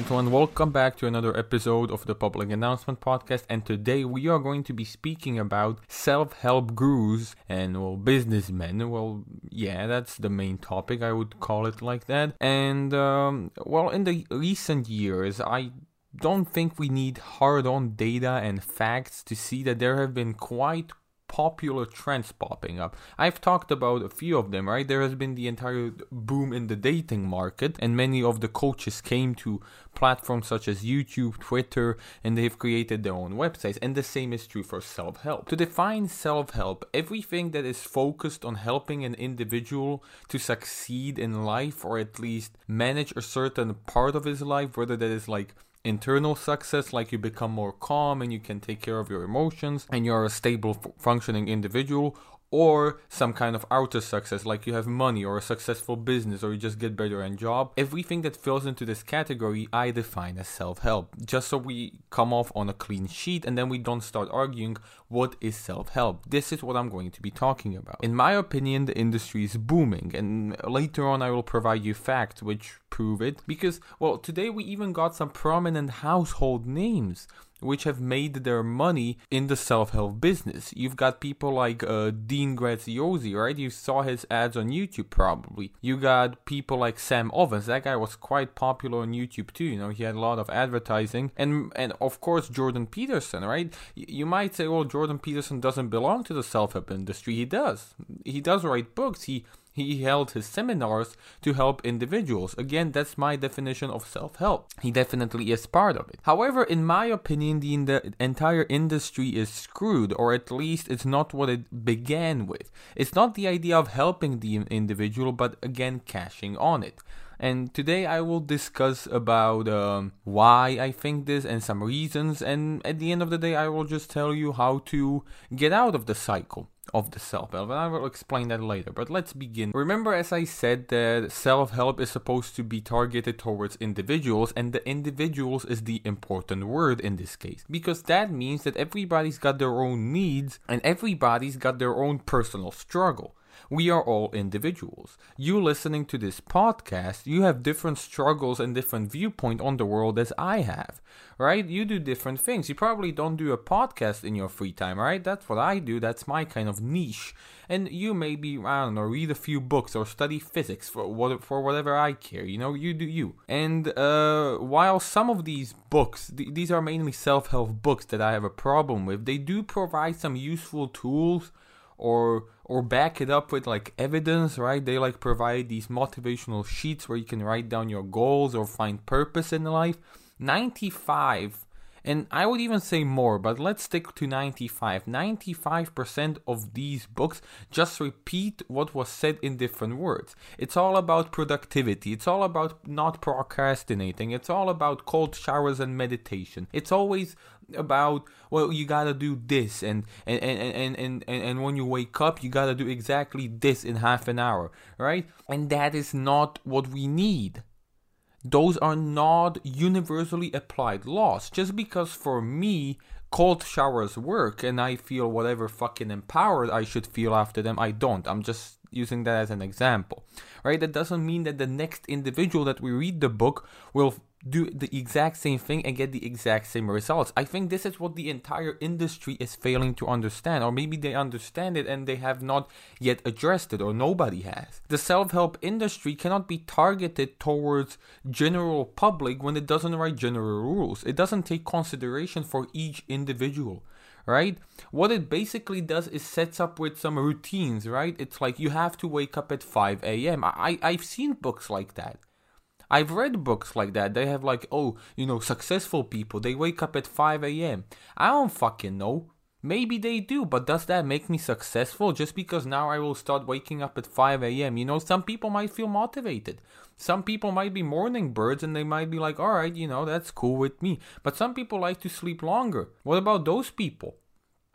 Gentlemen, welcome back to another episode of the Public Announcement Podcast. And today we are going to be speaking about self help gurus and, well, businessmen. Well, yeah, that's the main topic, I would call it like that. And, um, well, in the recent years, I don't think we need hard on data and facts to see that there have been quite popular trends popping up. I've talked about a few of them, right? There has been the entire boom in the dating market, and many of the coaches came to platforms such as YouTube, Twitter, and they've created their own websites. And the same is true for self help. To define self help, everything that is focused on helping an individual to succeed in life or at least manage a certain part of his life, whether that is like internal success like you become more calm and you can take care of your emotions and you're a stable functioning individual or some kind of outer success like you have money or a successful business or you just get better in job. Everything that falls into this category i define as self-help. Just so we come off on a clean sheet and then we don't start arguing what is self-help this is what i'm going to be talking about in my opinion the industry is booming and later on i will provide you facts which prove it because well today we even got some prominent household names which have made their money in the self-help business. You've got people like uh, Dean Graziosi, right? You saw his ads on YouTube probably. You got people like Sam Ovens. That guy was quite popular on YouTube too. You know, he had a lot of advertising, and and of course Jordan Peterson, right? You might say, well, Jordan Peterson doesn't belong to the self-help industry. He does. He does write books. He he held his seminars to help individuals. Again, that's my definition of self help. He definitely is part of it. However, in my opinion, the, the entire industry is screwed, or at least it's not what it began with. It's not the idea of helping the individual, but again, cashing on it and today I will discuss about um, why I think this and some reasons. And at the end of the day I will just tell you how to get out of the cycle of the self-help. And I will explain that later. But let's begin. Remember as I said that self-help is supposed to be targeted towards individuals and the individuals is the important word in this case. Because that means that everybody's got their own needs and everybody's got their own personal struggle we are all individuals. You listening to this podcast, you have different struggles and different viewpoint on the world as I have, right? You do different things. You probably don't do a podcast in your free time, right? That's what I do. That's my kind of niche. And you maybe, I don't know, read a few books or study physics for what for whatever I care. You know, you do you. And uh, while some of these books, th- these are mainly self-help books that I have a problem with, they do provide some useful tools or or back it up with like evidence, right? They like provide these motivational sheets where you can write down your goals or find purpose in life. 95 and I would even say more, but let's stick to 95. 95% of these books just repeat what was said in different words. It's all about productivity. It's all about not procrastinating. It's all about cold showers and meditation. It's always about well you gotta do this and and and and and, and, and when you wake up you gotta do exactly this in half an hour right? And that is not what we need. Those are not universally applied laws. Just because for me cold showers work and i feel whatever fucking empowered i should feel after them i don't. I'm just using that as an example right? That doesn't mean that the next individual that we read the book will do the exact same thing and get the exact same results. I think this is what the entire industry is failing to understand, or maybe they understand it and they have not yet addressed it, or nobody has. The self-help industry cannot be targeted towards general public when it doesn't write general rules. It doesn't take consideration for each individual right? What it basically does is sets up with some routines, right? It's like you have to wake up at 5 a.m. I, I've seen books like that. I've read books like that. They have like, oh, you know, successful people, they wake up at 5 a.m. I don't fucking know. Maybe they do, but does that make me successful just because now I will start waking up at 5 a.m.? You know, some people might feel motivated. Some people might be morning birds and they might be like, all right, you know, that's cool with me. But some people like to sleep longer. What about those people?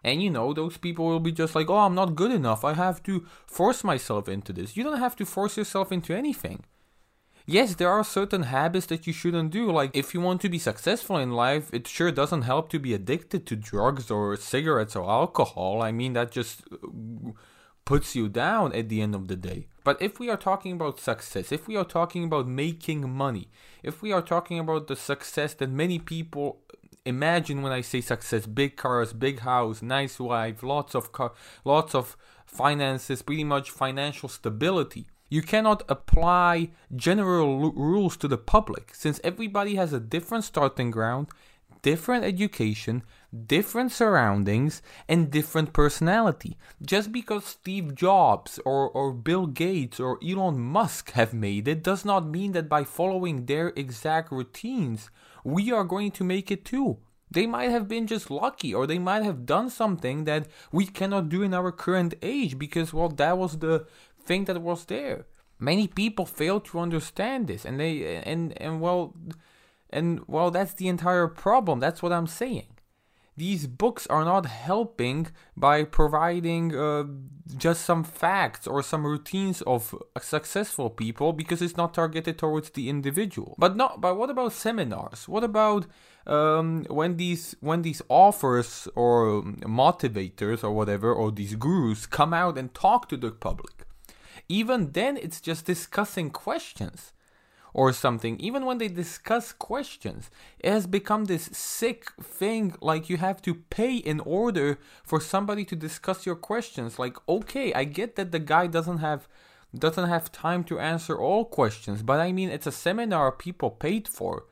And you know, those people will be just like, oh, I'm not good enough. I have to force myself into this. You don't have to force yourself into anything yes, there are certain habits that you shouldn't do. Like, if you want to be successful in life, it sure doesn't help to be addicted to drugs or cigarettes or alcohol. I mean, that just uh, puts you down at the end of the day. But if we are talking about success, if we are talking about making money, if we are talking about the success that many people imagine when I say success, big cars, big house, nice wife, lots of car, lots of finances, pretty much financial stability. You cannot apply general rules to the public since everybody has a different starting ground, different education, different surroundings, and different personality. Just because Steve Jobs or, or Bill Gates or Elon Musk have made it does not mean that by following their exact routines, we are going to make it too. They might have been just lucky, or they might have done something that we cannot do in our current age because, well, that was the thing that was there. Many people fail to understand this, and they and and well, and well, that's the entire problem. That's what I'm saying. These books are not helping by providing uh, just some facts or some routines of successful people because it's not targeted towards the individual. But not. But what about seminars? What about um, when these when these authors or motivators or whatever or these gurus come out and talk to the public? Even then, it's just discussing questions or something. Even when they discuss questions, it has become this sick thing like you have to pay in order for somebody to discuss your questions. Like, okay, I get that the guy doesn't have doesn't have time to answer all questions, but I mean it's a seminar people paid for.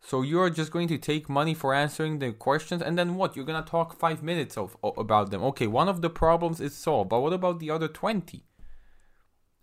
So you're just going to take money for answering the questions, and then what? You're gonna talk five minutes of about them. Okay, one of the problems is solved, but what about the other twenty?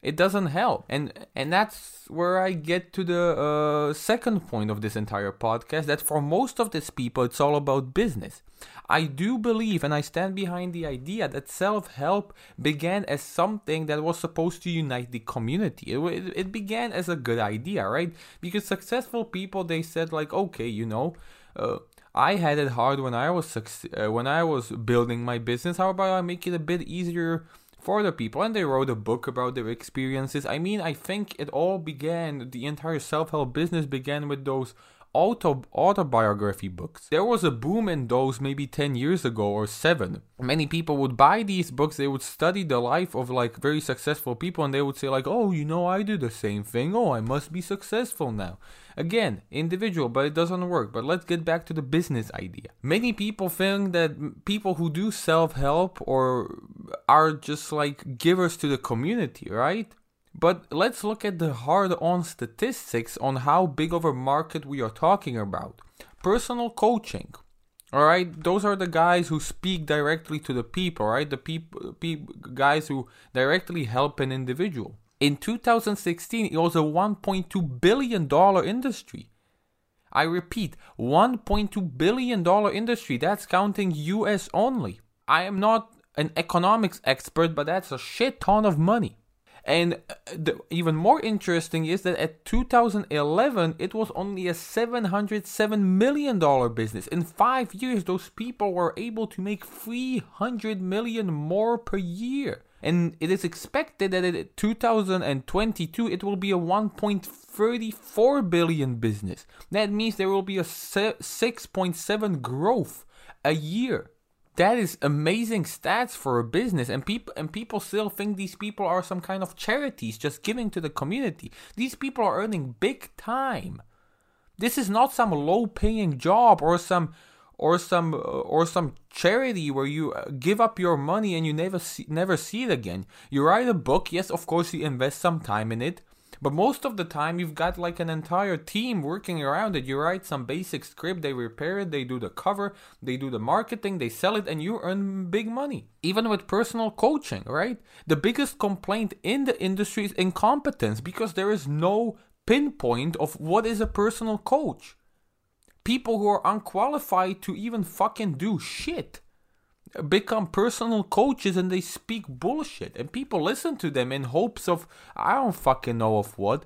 It doesn't help. And and that's where i get to the uh, second point of this entire podcast that for most of these people it's all about business. I do believe and i stand behind the idea that self-help began as something that was supposed to unite the community. It, it, it began as a good idea right? Because successful people they said like okay you know uh, I had it hard when I was uh, when I was building my business. How about I make it a bit easier for the people and they wrote a book about their experiences. I mean, I think it all began, the entire self help business began with those auto autobiography books. There was a boom in those maybe 10 years ago or 7. Many people would buy these books, they would study the life of like very successful people and they would say like, "Oh, you know, I do the same thing. Oh, I must be successful now." Again, individual, but it doesn't work. But let's get back to the business idea. Many people think that people who do self-help or are just like givers to the community, right? But let's look at the hard on statistics on how big of a market we are talking about. Personal coaching. All right, those are the guys who speak directly to the people, right? The people, peop- guys who directly help an individual. In 2016, it was a 1.2 billion dollar industry. I repeat, 1.2 billion dollar industry. That's counting US only. I am not an economics expert, but that's a shit ton of money. And uh, the, even more interesting is that at 2011, it was only a $707 million business. In five years, those people were able to make 300 million more per year. And it is expected that in 2022, it will be a 1.34 billion business. That means there will be a 6.7 growth a year that is amazing stats for a business and people and people still think these people are some kind of charities just giving to the community. These people are earning big time. This is not some low paying job or some or some or some charity where you uh, give up your money and you never see, never see it again. You write a book yes of course you invest some time in it but most of the time, you've got like an entire team working around it. You write some basic script, they repair it, they do the cover, they do the marketing, they sell it, and you earn big money. Even with personal coaching, right? The biggest complaint in the industry is incompetence because there is no pinpoint of what is a personal coach. People who are unqualified to even fucking do shit become personal coaches and they speak bullshit and people listen to them in hopes of I don't fucking know of what.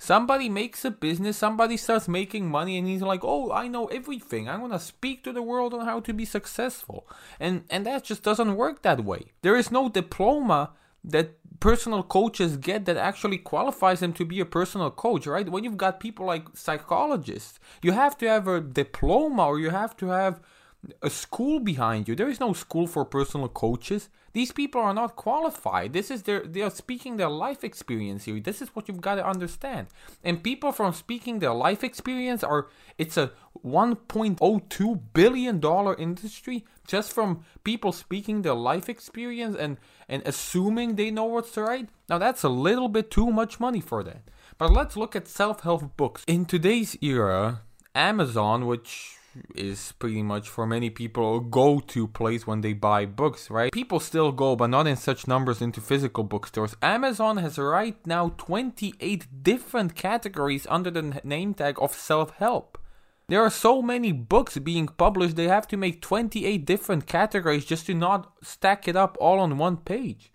Somebody makes a business, somebody starts making money and he's like, "Oh, I know everything. I'm going to speak to the world on how to be successful." And and that just doesn't work that way. There is no diploma that personal coaches get that actually qualifies them to be a personal coach, right? When you've got people like psychologists, you have to have a diploma or you have to have a school behind you. There is no school for personal coaches. These people are not qualified. This is their they are speaking their life experience here. This is what you've got to understand. And people from speaking their life experience are it's a 1.02 billion dollar industry just from people speaking their life experience and and assuming they know what's right. Now that's a little bit too much money for that. But let's look at self-help books. In today's era, Amazon, which is pretty much for many people a go-to place when they buy books, right? People still go, but not in such numbers into physical bookstores. Amazon has right now 28 different categories under the name tag of self-help. There are so many books being published, they have to make 28 different categories just to not stack it up all on one page.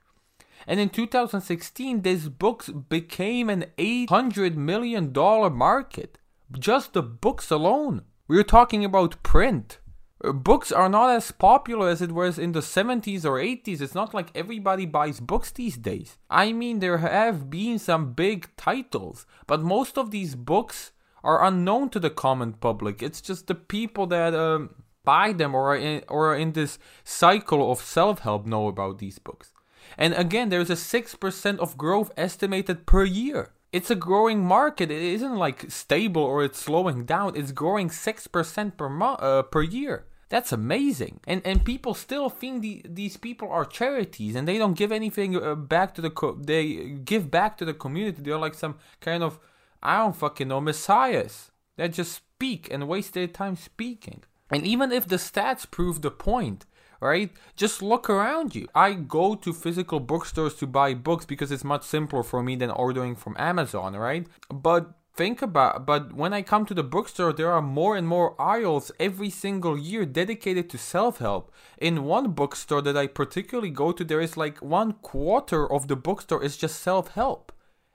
And in 2016, these books became an $800 million market. Just the books alone. We're talking about print. Uh, books are not as popular as it was in the 70s or 80s. It's not like everybody buys books these days. I mean, there have been some big titles, but most of these books are unknown to the common public. It's just the people that um, buy them or are in, or are in this cycle of self help know about these books. And again, there's a 6% of growth estimated per year. It's a growing market. It isn't like stable or it's slowing down. It's growing 6% per mo- uh, per year. That's amazing. And and people still think the, these people are charities and they don't give anything uh, back to the co- they give back to the community. They're like some kind of I don't fucking know messiahs that just speak and waste their time speaking. And even if the stats prove the point, right? Just look around you. I go to physical bookstores to buy books because it's much simpler for me than ordering from Amazon, right? But think about but when I come to the bookstore there are more and more aisles every single year dedicated to self-help. In one bookstore that I particularly go to there is like one quarter of the bookstore is just self-help.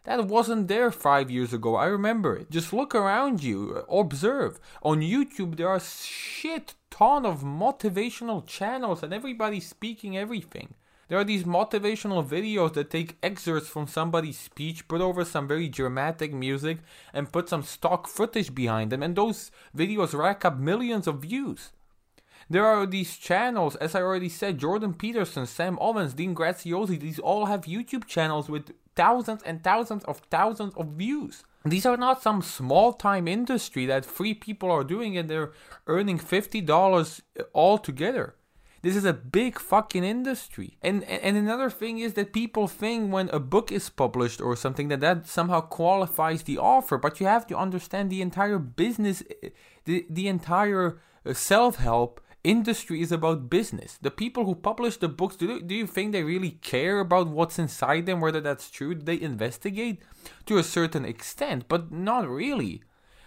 That wasn't there five years ago. I remember it. Just look around you, observe. On YouTube, there are shit ton of motivational channels, and everybody's speaking everything. There are these motivational videos that take excerpts from somebody's speech, put over some very dramatic music, and put some stock footage behind them, and those videos rack up millions of views. There are these channels, as I already said, Jordan Peterson, Sam Ovens, Dean Graziosi, these all have YouTube channels with thousands and thousands of thousands of views. These are not some small time industry that three people are doing and they're earning $50 altogether. This is a big fucking industry. And and another thing is that people think when a book is published or something that that somehow qualifies the offer, but you have to understand the entire business the the entire uh, self-help industry is about business. The people who publish the books, do, do you think they really care about what's inside them, whether that's true? They investigate to a certain extent, but not really.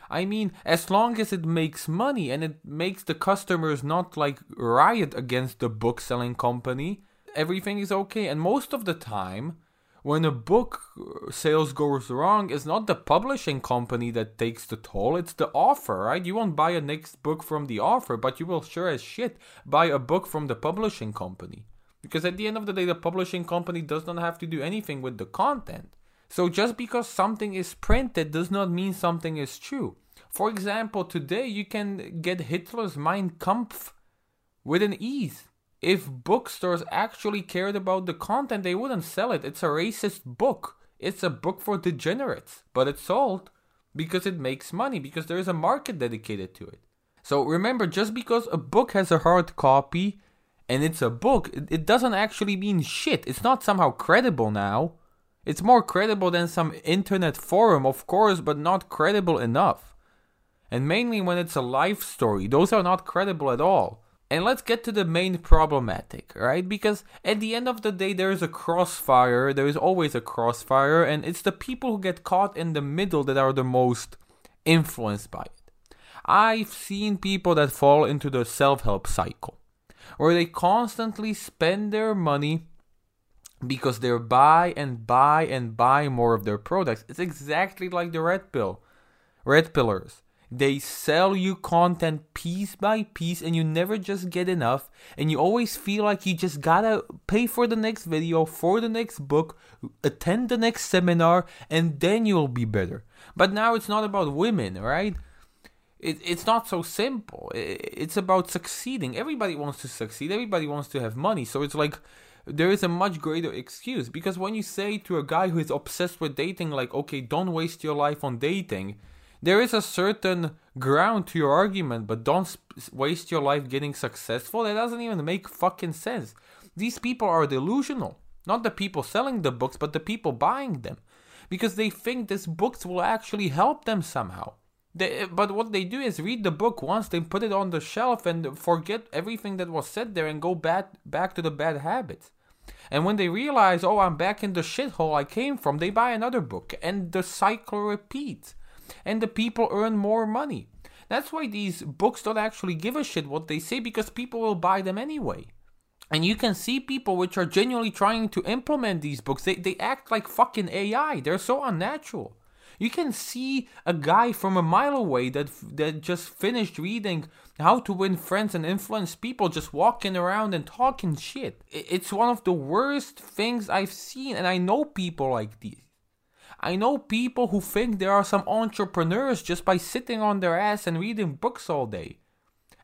I mean, as long as it makes money and it makes the customers not like riot against the book selling company, everything is okay. And most of the time, when a book uh, sales goes wrong, it's not the publishing company that takes the toll, it's the author, right? You won't buy a next book from the author, but you will sure as shit buy a book from the publishing company. Because at the end of the day, the publishing company does not have to do anything with the content. So just because something is printed does not mean something is true. For example, today you can get Hitler's Mein Kampf with an ease if bookstores actually cared about the content, they wouldn't sell it. It's a racist book. It's a book for degenerates, but it's sold because it makes money, because there is a market dedicated to it. So remember, just because a book has a hard copy and it's a book, it doesn't actually mean shit. It's not somehow credible now. It's more credible than some internet forum, of course, but not credible enough. And mainly when it's a life story, those are not credible at all. And let's get to the main problematic, right? Because at the end of the day, there is a crossfire. There is always a crossfire, and it's the people who get caught in the middle that are the most influenced by it. I've seen people that fall into the self help cycle where they constantly spend their money because they buy and buy and buy more of their products. It's exactly like the red pill, red pillars. They sell you content piece by piece and you never just get enough. And you always feel like you just gotta pay for the next video, for the next book, attend the next seminar, and then you'll be better. But now it's not about women, right? it, it's not so simple. It's about succeeding. Everybody wants to succeed. Everybody wants to have money. So it's like there is a much greater excuse because when you say to a guy who is obsessed with dating, like, okay, don't waste your life on dating, there is a certain ground to your argument, but don't sp- waste your life getting successful. That doesn't even make fucking sense. These people are delusional. Not the people selling the books, but the people buying them. Because they think these books will actually help them somehow. They, but what they do is read the book once, they put it on the shelf and forget everything that was said there and go bad, back to the bad habits. And when they realize, oh, I'm back in the shithole I came from, they buy another book and the cycle repeats. And the people earn more money. That's why these books don't actually give a shit what they say because people will buy them anyway. And you can see people which are genuinely trying to implement these books. They, they act like fucking AI. They're so unnatural. You can see a guy from a mile away that that just finished reading How to Win Friends and Influence People just walking around and talking shit. It's one of the worst things I've seen and I know people like these. I know people who think there are some entrepreneurs just by sitting on their ass and reading books all day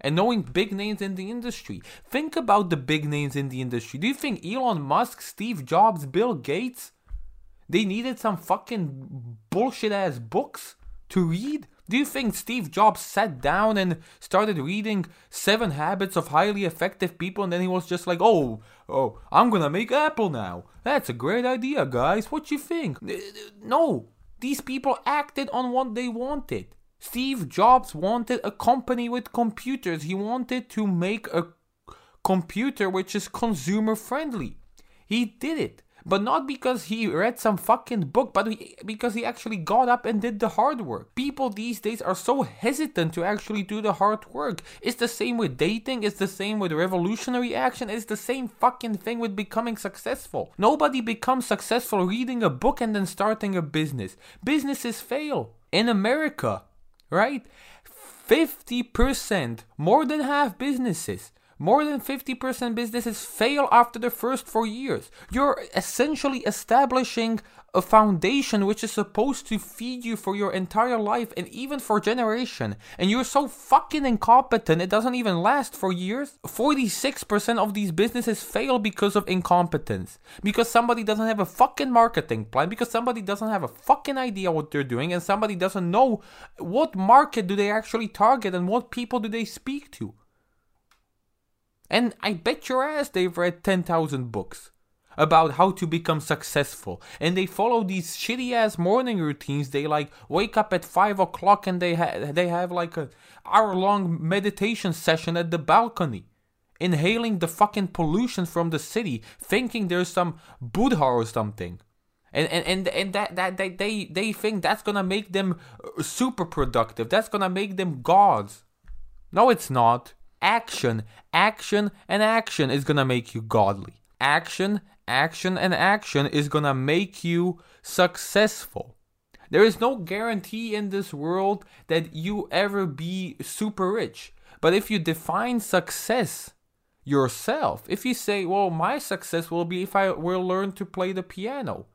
and knowing big names in the industry. Think about the big names in the industry. Do you think Elon Musk, Steve Jobs, Bill Gates they needed some fucking bullshit ass books to read? Do you think Steve Jobs sat down and started reading Seven Habits of Highly Effective People and then he was just like, oh, oh, I'm gonna make Apple now. That's a great idea, guys. What you think? Uh, uh, no, these people acted on what they wanted. Steve Jobs wanted a company with computers. He wanted to make a computer which is consumer friendly. He did it. But not because he read some fucking book, but because he actually got up and did the hard work. People these days are so hesitant to actually do the hard work. It's the same with dating, it's the same with revolutionary action, it's the same fucking thing with becoming successful. Nobody becomes successful reading a book and then starting a business. Businesses fail. In America, right? 50%, more than half businesses more than 50% businesses fail after the first four years. You're essentially establishing a foundation which is supposed to feed you for your entire life and even for generation. And you're so fucking incompetent, it doesn't even last for years. 46% of these businesses fail because of incompetence. Because somebody doesn't have a fucking marketing plan, because somebody doesn't have a fucking idea what they're doing, and somebody doesn't know what market do they actually target and what people do they speak to. And I bet your ass they've read 10,000 books about how to become successful. And they follow these shitty ass morning routines. They like wake up at 5 o'clock and they, ha- they have like a hour long meditation session at the balcony. Inhaling the fucking pollution from the city, thinking there's some Buddha or something. And, and, and, and that, that they, they, they think that's gonna make them uh, super productive. That's gonna make them gods. No, it's not action, action, and action is gonna make you godly. Action, action, and action is gonna make you successful. There is no guarantee in this world that you ever be super rich. But if you define success yourself, if you say, well, my success will be if I will learn to play the piano,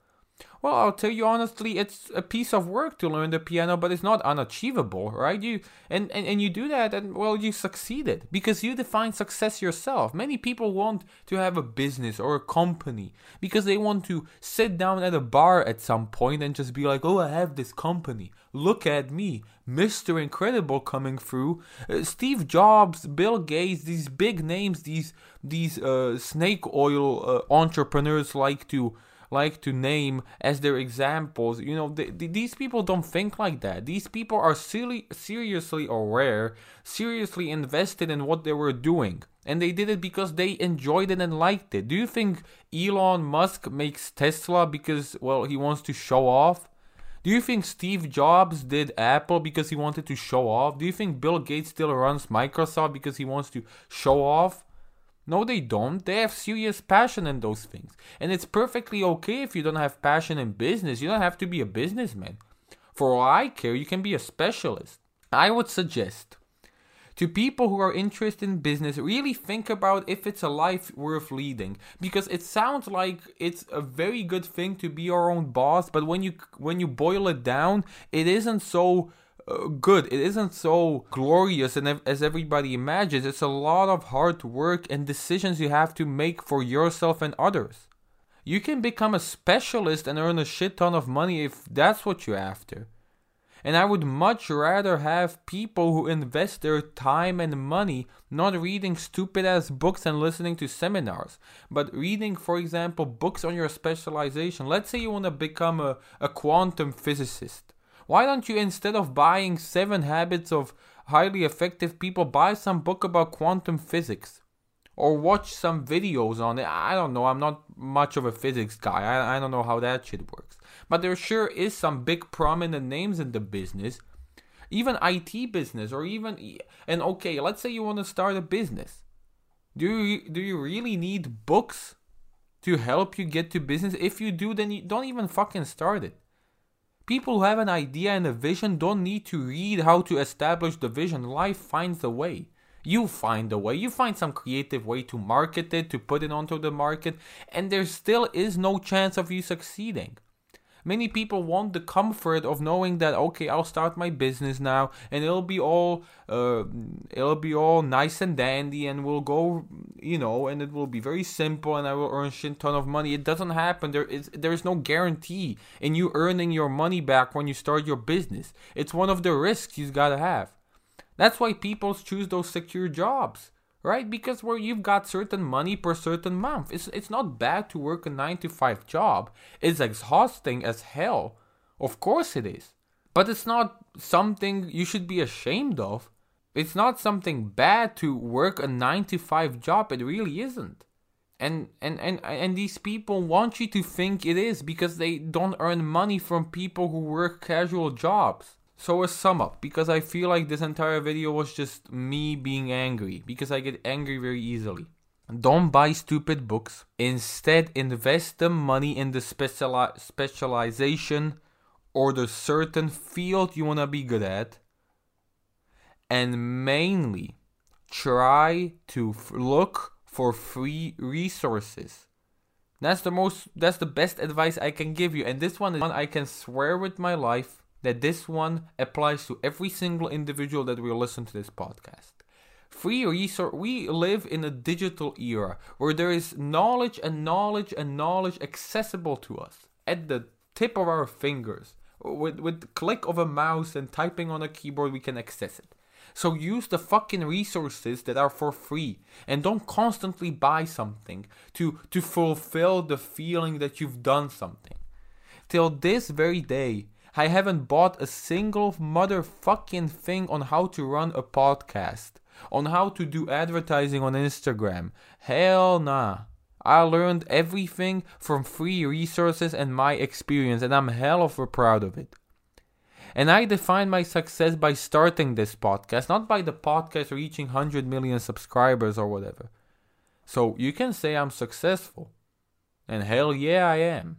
well, I'll tell you honestly, it's a piece of work to learn the piano, but it's not unachievable, right? You and, and, and you do that and well you succeeded because you define success yourself. Many people want to have a business or a company because they want to sit down at a bar at some point and just be like, "Oh, I have this company. Look at me, Mr. Incredible coming through." Uh, Steve Jobs, Bill Gates, these big names, these these uh, snake oil uh, entrepreneurs like to like to name as their examples. You know, these people don't think like that. These people are silly, seriously aware, seriously invested in what they were doing. And they did it because they enjoyed it and liked it. Do you think Elon Musk makes Tesla because, well, he wants to show off? Do you think Steve Jobs did Apple because he wanted to show off? Do you think Bill Gates still runs Microsoft because he wants to show off? No, they don't. They have serious passion in those things. And it's perfectly okay if you don't have passion in business. You don't have to be a businessman. For all I care, you can be a specialist. I would suggest to people who are interested in business, really think about if it's a life worth leading. Because it sounds like it's a very good thing to be your own boss, but when you when you boil it down, it isn't so good. It isn't so glorious and as everybody imagines. It's a lot of hard work and decisions you have to make for yourself and others. You can become a specialist and earn a shit ton of money if that's what you're after. And I would much rather have people who invest their time and money not reading stupid ass books and listening to seminars, but reading, for example, books on your specialization. Let's say you want to become a, a quantum physicist. Why don't you, instead of buying Seven Habits of Highly Effective People, buy some book about quantum physics? Or watch some videos on it. I don't know. I'm not much of a physics guy. I, I don't know how that shit works. But there sure is some big prominent names in the business, even IT business, or even and okay, let's say you want to start a business. Do you do you really need books to help you get to business? If you do, then you don't even fucking start it. People who have an idea and a vision don't need to read how to establish the vision. Life finds a way. You find a way. You find some creative way to market it, to put it onto the market, and there still is no chance of you succeeding. Many people want the comfort of knowing that okay, I'll start my business now, and it'll be all uh, it'll be all nice and dandy, and we'll go, you know, and it will be very simple, and I will earn shit ton of money. It doesn't happen. There is there is no guarantee in you earning your money back when you start your business. It's one of the risks you've gotta have. That's why people choose those secure jobs right? Because where you've got certain money per certain month. It's it's not bad to work a 9 to 5 job. It's exhausting as hell. Of course it is. But it's not something you should be ashamed of. It's not something bad to work a 9 to 5 job. It really isn't. And, and, and, and these people want you to think it is because they don't earn money from people who work casual jobs. So a sum up, because I feel like this entire video was just me being angry, because I get angry very easily. Don't buy stupid books. Instead, invest the money in the speciali- specialization or the certain field you want to be good at. And mainly, try to f- look for free resources. That's the most that's the best advice I can give you and this one is one I can swear with my life that this one applies to every single individual that will listen to this podcast. Free resource. We live in a digital era where there is knowledge and knowledge and knowledge accessible to us at the tip of our fingers. With with click of a mouse and typing on a keyboard, we can access it. So use the fucking resources that are for free and don't constantly buy something to to fulfill the feeling that you've done something. Till this very day, I haven't bought a single motherfucking thing on how to run a podcast, on how to do advertising on Instagram. Hell nah. I learned everything from free resources and my experience, and I'm hell of a proud of it. And I define my success by starting this podcast, not by the podcast reaching 100 million subscribers or whatever. So you can say I'm successful. And hell yeah, I am.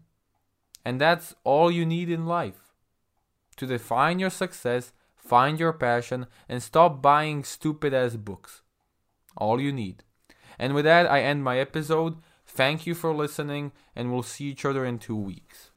And that's all you need in life to define your success, find your passion, and stop buying stupid ass books. All you need. And with that, I end my episode. Thank you for listening, and we'll see each other in two weeks.